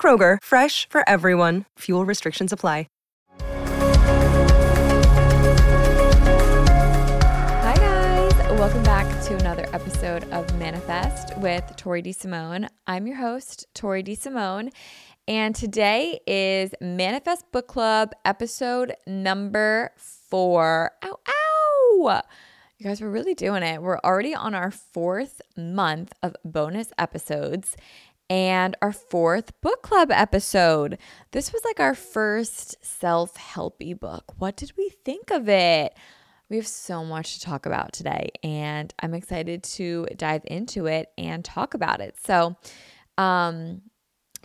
Kroger, fresh for everyone. Fuel restrictions apply. Hi, guys. Welcome back to another episode of Manifest with Tori DeSimone. I'm your host, Tori DeSimone, and today is Manifest Book Club episode number four. Ow, ow! You guys, we're really doing it. We're already on our fourth month of bonus episodes and our fourth book club episode. This was like our first self helpy book. What did we think of it? We have so much to talk about today, and I'm excited to dive into it and talk about it. So, um,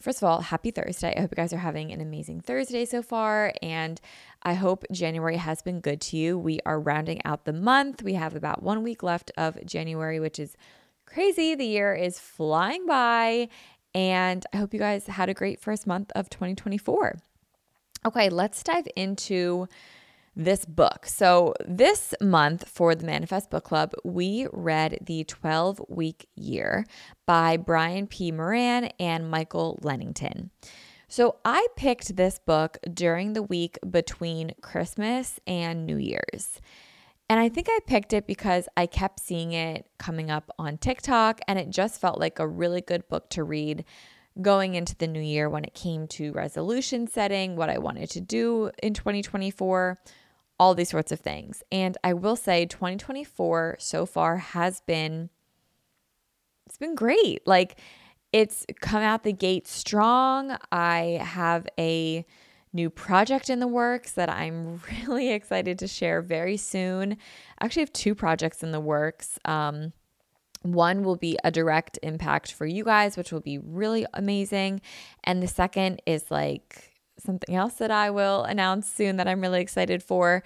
first of all, happy Thursday. I hope you guys are having an amazing Thursday so far, and I hope January has been good to you. We are rounding out the month. We have about one week left of January, which is crazy. The year is flying by, and I hope you guys had a great first month of 2024. Okay, let's dive into this book. So, this month for the Manifest Book Club, we read The 12 Week Year by Brian P. Moran and Michael Lennington. So, I picked this book during the week between Christmas and New Year's. And I think I picked it because I kept seeing it coming up on TikTok, and it just felt like a really good book to read going into the new year when it came to resolution setting, what I wanted to do in 2024 all these sorts of things. And I will say 2024 so far has been it's been great. Like it's come out the gate strong. I have a new project in the works that I'm really excited to share very soon. I actually have two projects in the works. Um, one will be a direct impact for you guys, which will be really amazing. And the second is like something else that I will announce soon that I'm really excited for.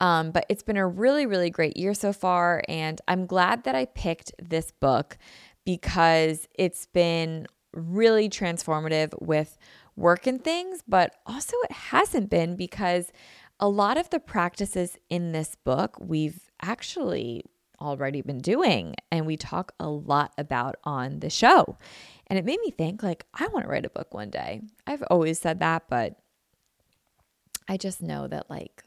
Um, but it's been a really, really great year so far. And I'm glad that I picked this book because it's been really transformative with work and things, but also it hasn't been because a lot of the practices in this book we've actually already been doing and we talk a lot about on the show. And it made me think like I want to write a book one day. I've always said that, but I just know that like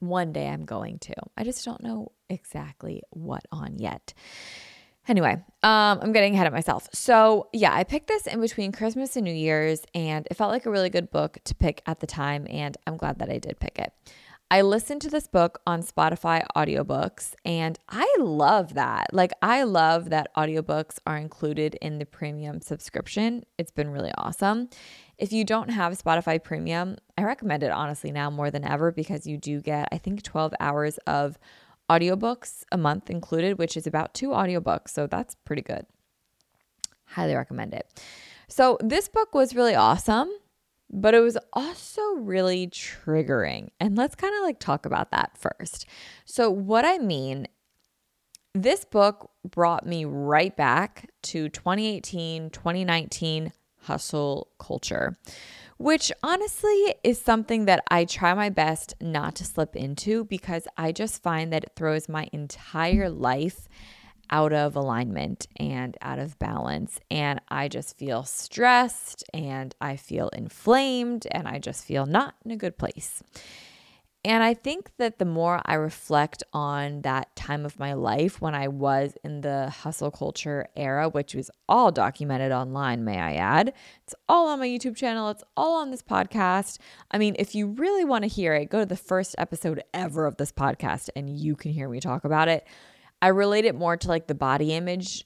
one day I'm going to. I just don't know exactly what on yet. Anyway, um, I'm getting ahead of myself. So, yeah, I picked this in between Christmas and New Year's, and it felt like a really good book to pick at the time, and I'm glad that I did pick it. I listened to this book on Spotify audiobooks and I love that. Like I love that audiobooks are included in the premium subscription. It's been really awesome. If you don't have Spotify Premium, I recommend it honestly now more than ever because you do get I think 12 hours of audiobooks a month included, which is about 2 audiobooks, so that's pretty good. Highly recommend it. So, this book was really awesome but it was also really triggering. And let's kind of like talk about that first. So, what I mean, this book brought me right back to 2018, 2019 hustle culture, which honestly is something that I try my best not to slip into because I just find that it throws my entire life out of alignment and out of balance. And I just feel stressed and I feel inflamed and I just feel not in a good place. And I think that the more I reflect on that time of my life when I was in the hustle culture era, which was all documented online, may I add, it's all on my YouTube channel, it's all on this podcast. I mean, if you really want to hear it, go to the first episode ever of this podcast and you can hear me talk about it. I relate it more to like the body image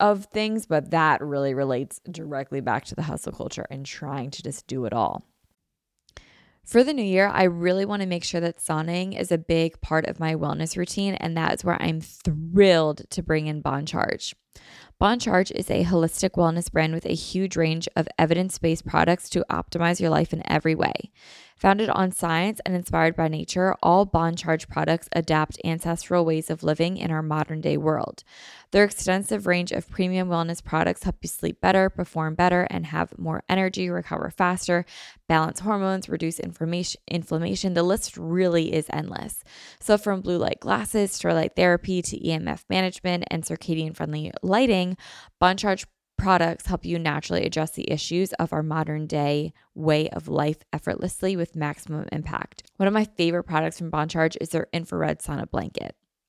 of things, but that really relates directly back to the hustle culture and trying to just do it all. For the new year, I really want to make sure that sauning is a big part of my wellness routine, and that's where I'm thrilled to bring in Bon Charge. Bon Charge is a holistic wellness brand with a huge range of evidence based products to optimize your life in every way. Founded on science and inspired by nature, all Bon Charge products adapt ancestral ways of living in our modern day world. Their extensive range of premium wellness products help you sleep better, perform better, and have more energy, recover faster, balance hormones, reduce inflammation. inflammation. The list really is endless. So, from blue light glasses, to light therapy, to EMF management and circadian friendly lighting, Bon Charge products help you naturally address the issues of our modern day way of life effortlessly with maximum impact. One of my favorite products from Bon Charge is their infrared sauna blanket.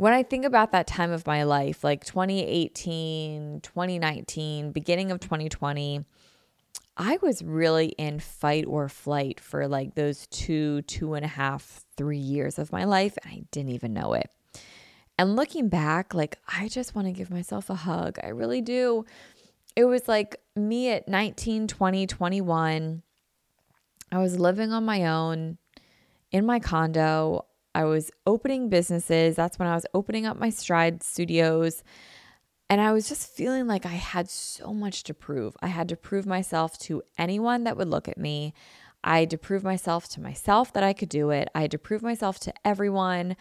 When I think about that time of my life, like 2018, 2019, beginning of 2020, I was really in fight or flight for like those two, two and a half, three years of my life. And I didn't even know it. And looking back, like, I just want to give myself a hug. I really do. It was like me at 19, 20, 21. I was living on my own in my condo. I was opening businesses. That's when I was opening up my Stride studios. And I was just feeling like I had so much to prove. I had to prove myself to anyone that would look at me. I had to prove myself to myself that I could do it. I had to prove myself to everyone.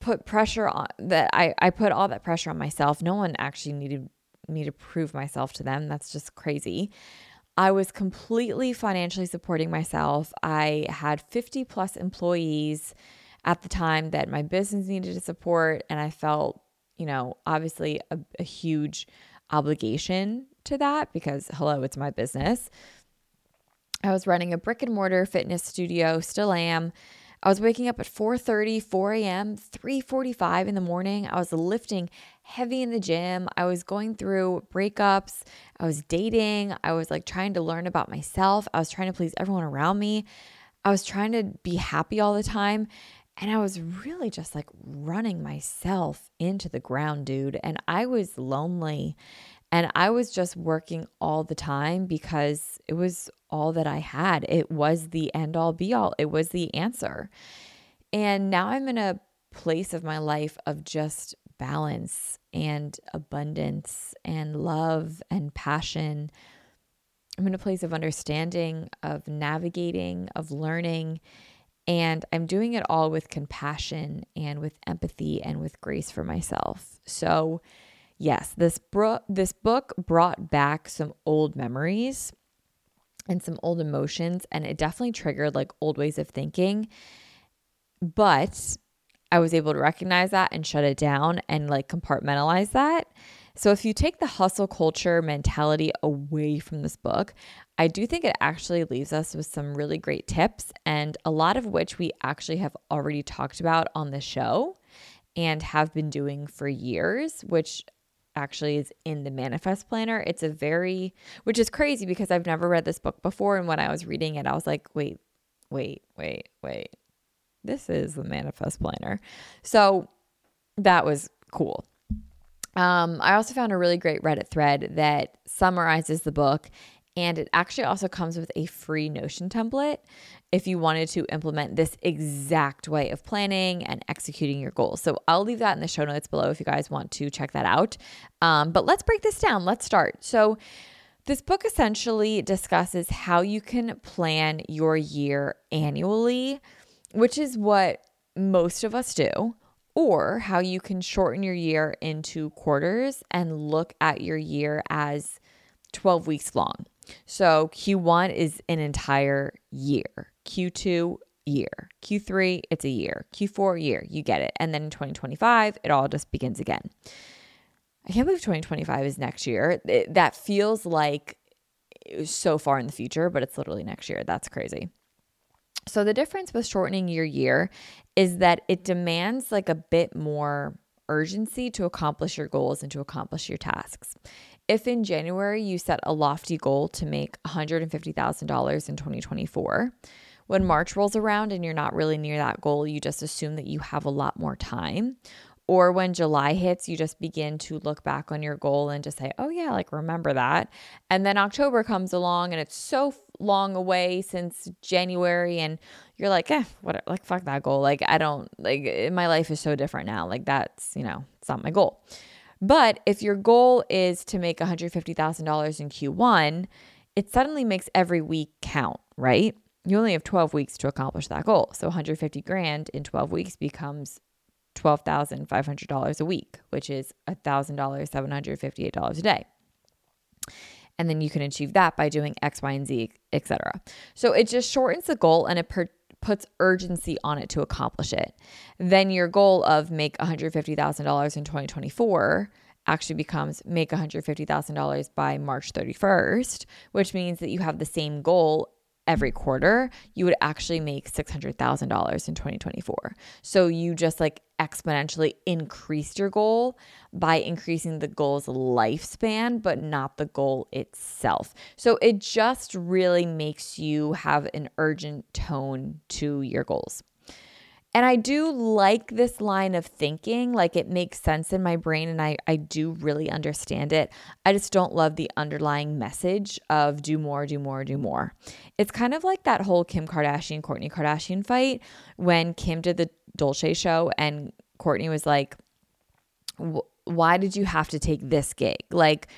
Put pressure on that. I, I put all that pressure on myself. No one actually needed me to prove myself to them. That's just crazy. I was completely financially supporting myself. I had 50 plus employees at the time that my business needed to support. And I felt, you know, obviously a, a huge obligation to that because, hello, it's my business. I was running a brick and mortar fitness studio, still am. I was waking up at 4:30, 4 a.m., 3:45 in the morning. I was lifting heavy in the gym. I was going through breakups. I was dating. I was like trying to learn about myself. I was trying to please everyone around me. I was trying to be happy all the time. And I was really just like running myself into the ground, dude. And I was lonely. And I was just working all the time because it was all that I had. It was the end all be all, it was the answer. And now I'm in a place of my life of just balance and abundance and love and passion. I'm in a place of understanding, of navigating, of learning. And I'm doing it all with compassion and with empathy and with grace for myself. So, yes, this bro- this book brought back some old memories and some old emotions and it definitely triggered like old ways of thinking. But I was able to recognize that and shut it down and like compartmentalize that. So if you take the hustle culture mentality away from this book, I do think it actually leaves us with some really great tips and a lot of which we actually have already talked about on the show and have been doing for years, which actually is in the manifest planner. It's a very, which is crazy because I've never read this book before. And when I was reading it, I was like, wait, wait, wait, wait. This is the manifest planner. So that was cool. Um, I also found a really great Reddit thread that summarizes the book and it actually also comes with a free Notion template if you wanted to implement this exact way of planning and executing your goals. So I'll leave that in the show notes below if you guys want to check that out. Um, but let's break this down. Let's start. So, this book essentially discusses how you can plan your year annually, which is what most of us do, or how you can shorten your year into quarters and look at your year as 12 weeks long. So Q1 is an entire year. Q2 year. Q3 it's a year. Q4 year. You get it. And then in 2025 it all just begins again. I can't believe 2025 is next year. It, that feels like uh, so far in the future, but it's literally next year. That's crazy. So the difference with shortening your year is that it demands like a bit more urgency to accomplish your goals and to accomplish your tasks. If in January you set a lofty goal to make $150,000 in 2024, when March rolls around and you're not really near that goal, you just assume that you have a lot more time. Or when July hits, you just begin to look back on your goal and just say, oh, yeah, like remember that. And then October comes along and it's so long away since January. And you're like, eh, what, like, fuck that goal. Like, I don't, like, my life is so different now. Like, that's, you know, it's not my goal. But if your goal is to make $150,000 in Q1, it suddenly makes every week count, right? You only have 12 weeks to accomplish that goal. So 150 grand in 12 weeks becomes $12,500 a week, which is $1,000, $758 a day. And then you can achieve that by doing X, Y, and Z, etc. So it just shortens the goal and it per- puts urgency on it to accomplish it, then your goal of make $150,000 in 2024 actually becomes make $150,000 by March 31st, which means that you have the same goal every quarter, you would actually make $600,000 in 2024. So you just like exponentially increased your goal by increasing the goal's lifespan, but not the goal itself. So it just really makes you have an urgent tone to your goals. And I do like this line of thinking. Like it makes sense in my brain and I, I do really understand it. I just don't love the underlying message of do more, do more, do more. It's kind of like that whole Kim Kardashian, Kourtney Kardashian fight when Kim did the Dolce show and Kourtney was like, why did you have to take this gig? Like,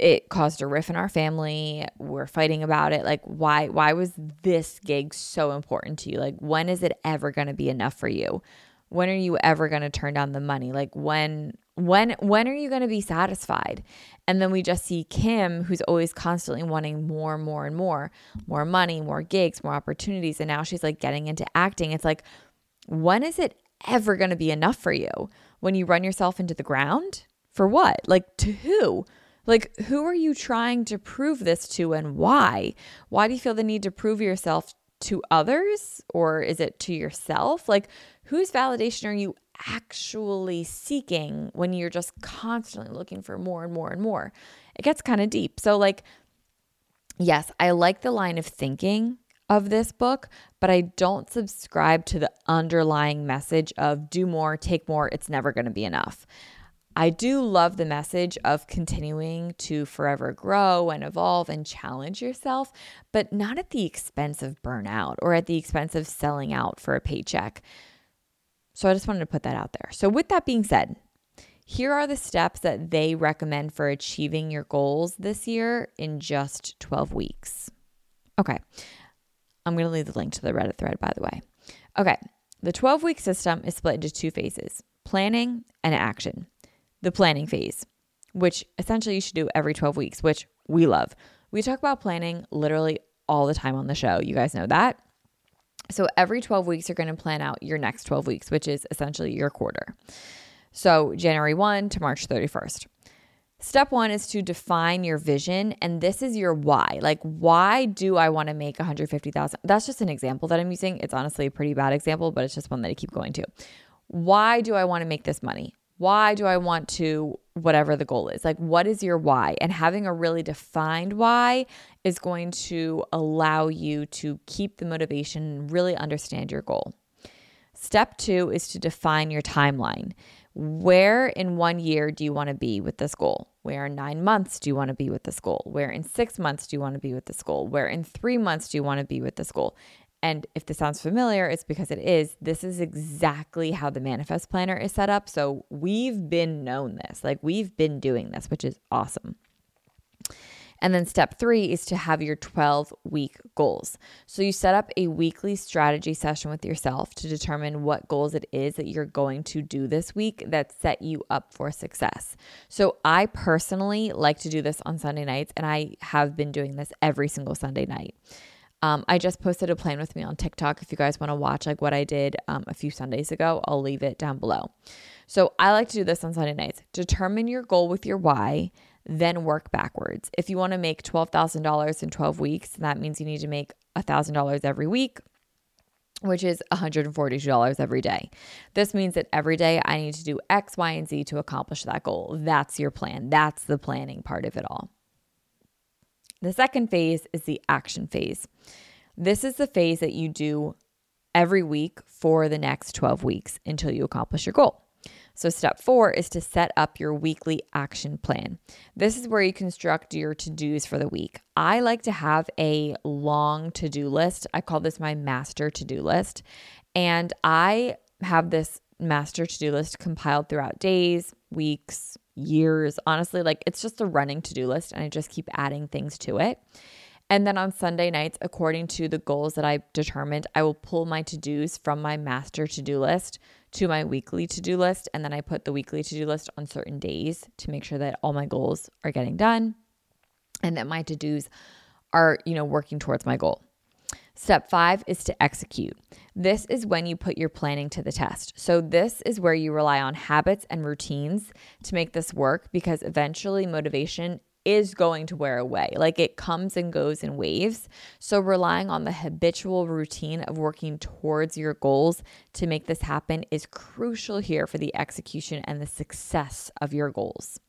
it caused a riff in our family. We're fighting about it. Like why why was this gig so important to you? Like when is it ever going to be enough for you? When are you ever going to turn down the money? Like when when when are you going to be satisfied? And then we just see kim who's always constantly wanting more and more and more more money more gigs more opportunities. And now she's like getting into acting. It's like when is it ever going to be enough for you? When you run yourself into the ground? For what? Like to who like, who are you trying to prove this to and why? Why do you feel the need to prove yourself to others or is it to yourself? Like, whose validation are you actually seeking when you're just constantly looking for more and more and more? It gets kind of deep. So, like, yes, I like the line of thinking of this book, but I don't subscribe to the underlying message of do more, take more, it's never going to be enough. I do love the message of continuing to forever grow and evolve and challenge yourself, but not at the expense of burnout or at the expense of selling out for a paycheck. So I just wanted to put that out there. So, with that being said, here are the steps that they recommend for achieving your goals this year in just 12 weeks. Okay. I'm going to leave the link to the Reddit thread, by the way. Okay. The 12 week system is split into two phases planning and action the planning phase, which essentially you should do every 12 weeks, which we love. We talk about planning literally all the time on the show. You guys know that. So every 12 weeks, you're going to plan out your next 12 weeks, which is essentially your quarter. So January 1 to March 31st. Step one is to define your vision, and this is your why. Like, why do I want to make 150,000? That's just an example that I'm using. It's honestly a pretty bad example, but it's just one that I keep going to. Why do I want to make this money? Why do I want to, whatever the goal is? Like, what is your why? And having a really defined why is going to allow you to keep the motivation and really understand your goal. Step two is to define your timeline. Where in one year do you want to be with this goal? Where in nine months do you want to be with this goal? Where in six months do you want to be with this goal? Where in three months do you want to be with this goal? And if this sounds familiar, it's because it is. This is exactly how the manifest planner is set up. So we've been known this, like we've been doing this, which is awesome. And then step three is to have your 12 week goals. So you set up a weekly strategy session with yourself to determine what goals it is that you're going to do this week that set you up for success. So I personally like to do this on Sunday nights, and I have been doing this every single Sunday night. Um, I just posted a plan with me on TikTok. If you guys want to watch like what I did um, a few Sundays ago, I'll leave it down below. So I like to do this on Sunday nights. Determine your goal with your why, then work backwards. If you want to make $12,000 in 12 weeks, that means you need to make $1,000 every week, which is $142 every day. This means that every day I need to do X, Y, and Z to accomplish that goal. That's your plan. That's the planning part of it all. The second phase is the action phase. This is the phase that you do every week for the next 12 weeks until you accomplish your goal. So, step four is to set up your weekly action plan. This is where you construct your to dos for the week. I like to have a long to do list. I call this my master to do list. And I have this master to do list compiled throughout days, weeks, years. Honestly, like it's just a running to do list, and I just keep adding things to it. And then on Sunday nights, according to the goals that I determined, I will pull my to dos from my master to do list to my weekly to do list. And then I put the weekly to do list on certain days to make sure that all my goals are getting done and that my to dos are, you know, working towards my goal. Step five is to execute. This is when you put your planning to the test. So, this is where you rely on habits and routines to make this work because eventually motivation is going to wear away. Like it comes and goes in waves. So, relying on the habitual routine of working towards your goals to make this happen is crucial here for the execution and the success of your goals.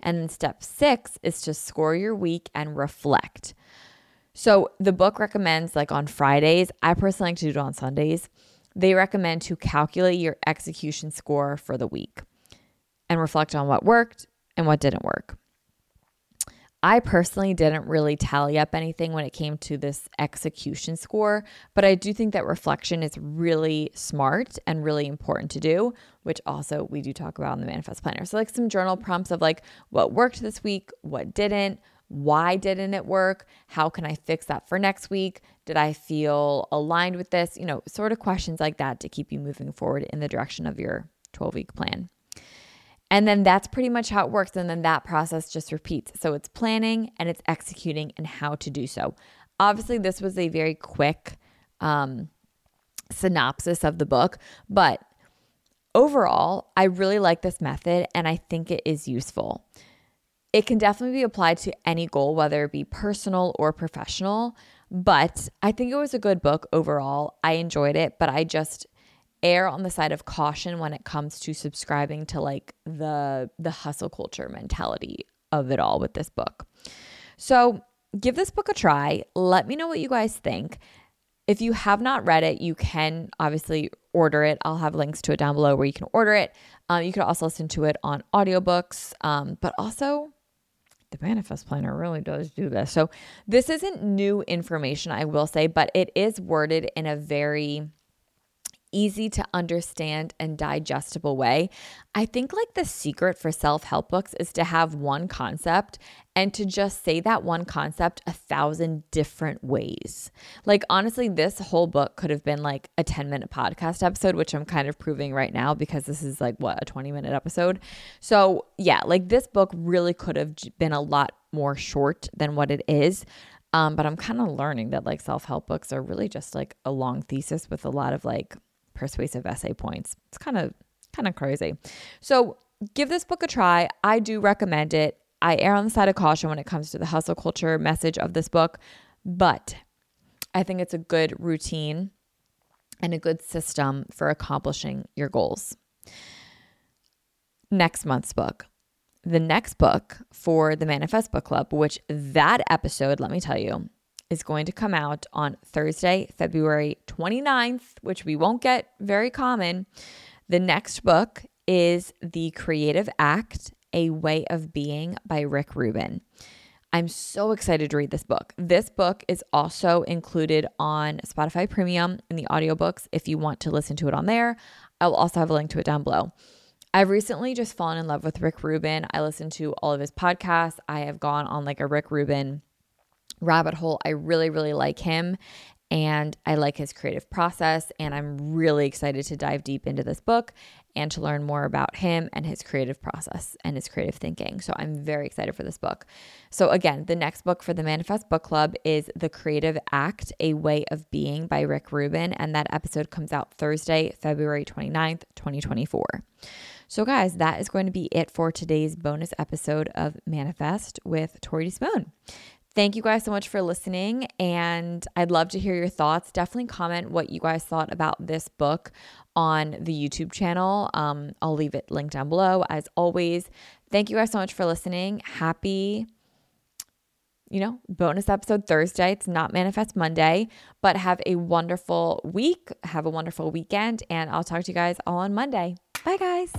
And then, step six is to score your week and reflect. So the book recommends like on Fridays. I personally like to do it on Sundays. They recommend to calculate your execution score for the week and reflect on what worked and what didn't work. I personally didn't really tally up anything when it came to this execution score, but I do think that reflection is really smart and really important to do, which also we do talk about in the Manifest Planner. So, like some journal prompts of like what worked this week, what didn't, why didn't it work? How can I fix that for next week? Did I feel aligned with this? You know, sort of questions like that to keep you moving forward in the direction of your 12 week plan. And then that's pretty much how it works. And then that process just repeats. So it's planning and it's executing and how to do so. Obviously, this was a very quick um, synopsis of the book, but overall, I really like this method and I think it is useful. It can definitely be applied to any goal, whether it be personal or professional. But I think it was a good book overall. I enjoyed it, but I just, err on the side of caution when it comes to subscribing to like the the hustle culture mentality of it all with this book. So, give this book a try. Let me know what you guys think. If you have not read it, you can obviously order it. I'll have links to it down below where you can order it. Um, you can also listen to it on audiobooks, um, but also the manifest planner really does do this. So, this isn't new information, I will say, but it is worded in a very easy to understand and digestible way. I think like the secret for self-help books is to have one concept and to just say that one concept a thousand different ways. Like honestly, this whole book could have been like a 10-minute podcast episode, which I'm kind of proving right now because this is like what a 20-minute episode. So, yeah, like this book really could have been a lot more short than what it is. Um, but I'm kind of learning that like self help books are really just like a long thesis with a lot of like persuasive essay points. It's kind of kind of crazy. So, give this book a try. I do recommend it. I err on the side of caution when it comes to the hustle culture message of this book, but I think it's a good routine and a good system for accomplishing your goals. Next month's book. The next book for the Manifest Book Club, which that episode, let me tell you, is going to come out on Thursday, February 29th, which we won't get very common. The next book is The Creative Act A Way of Being by Rick Rubin. I'm so excited to read this book. This book is also included on Spotify Premium in the audiobooks if you want to listen to it on there. I will also have a link to it down below. I've recently just fallen in love with Rick Rubin. I listen to all of his podcasts. I have gone on like a Rick Rubin rabbit hole. I really, really like him and I like his creative process. And I'm really excited to dive deep into this book and to learn more about him and his creative process and his creative thinking. So I'm very excited for this book. So, again, the next book for the Manifest Book Club is The Creative Act A Way of Being by Rick Rubin. And that episode comes out Thursday, February 29th, 2024. So, guys, that is going to be it for today's bonus episode of Manifest with Tori D. Thank you guys so much for listening. And I'd love to hear your thoughts. Definitely comment what you guys thought about this book on the YouTube channel. Um, I'll leave it linked down below as always. Thank you guys so much for listening. Happy, you know, bonus episode Thursday. It's not Manifest Monday, but have a wonderful week. Have a wonderful weekend. And I'll talk to you guys all on Monday. Bye, guys.